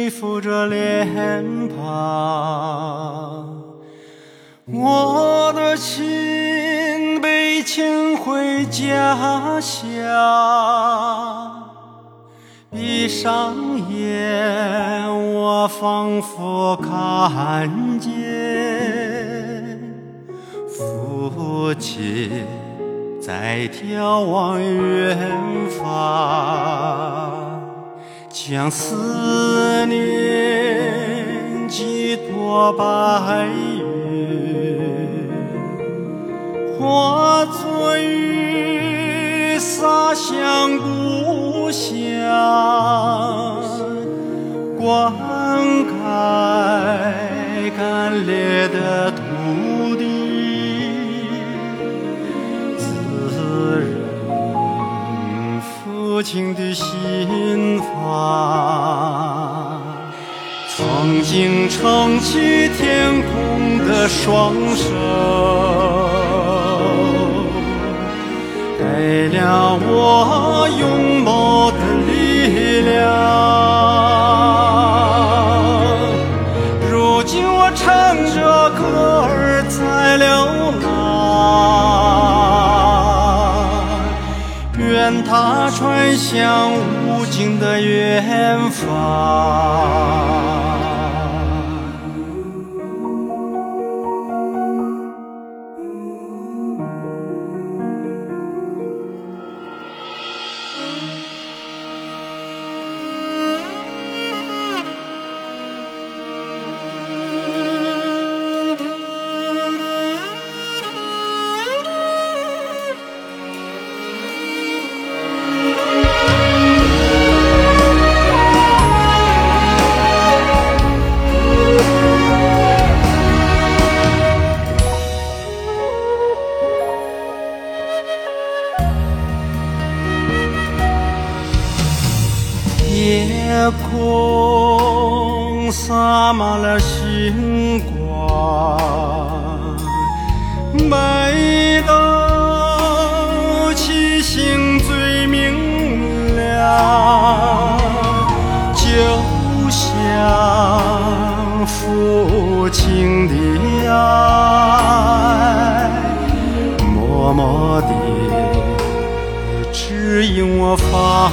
背负着脸庞我的心被牵回家乡闭上眼我仿佛看见父亲在眺望远方。将思念寄托白云，化作雨洒向故乡，灌溉干裂的父亲的心房。曾经撑起天空的双手，给了我拥抱它穿向无尽的远方。夜空洒满了星光，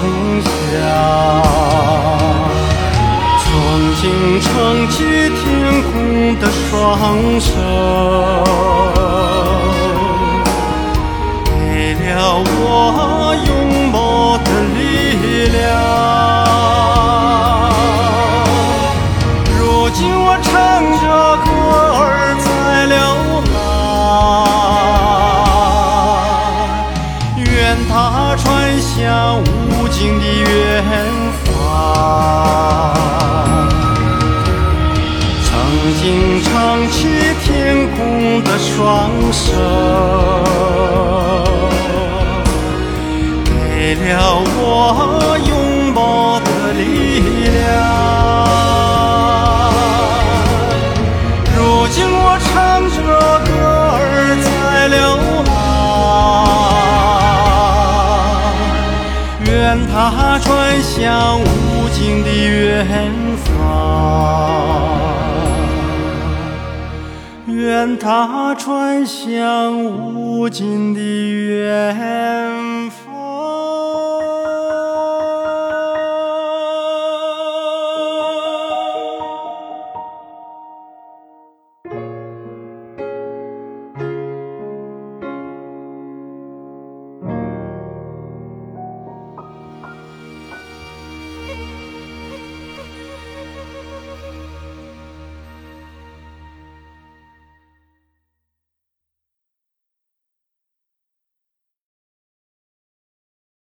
梦想。曾经撑起天空的双手，给了我了我拥抱的力量。如今我唱着歌儿在流浪。愿它传向无尽的远方，愿它传向无尽的远方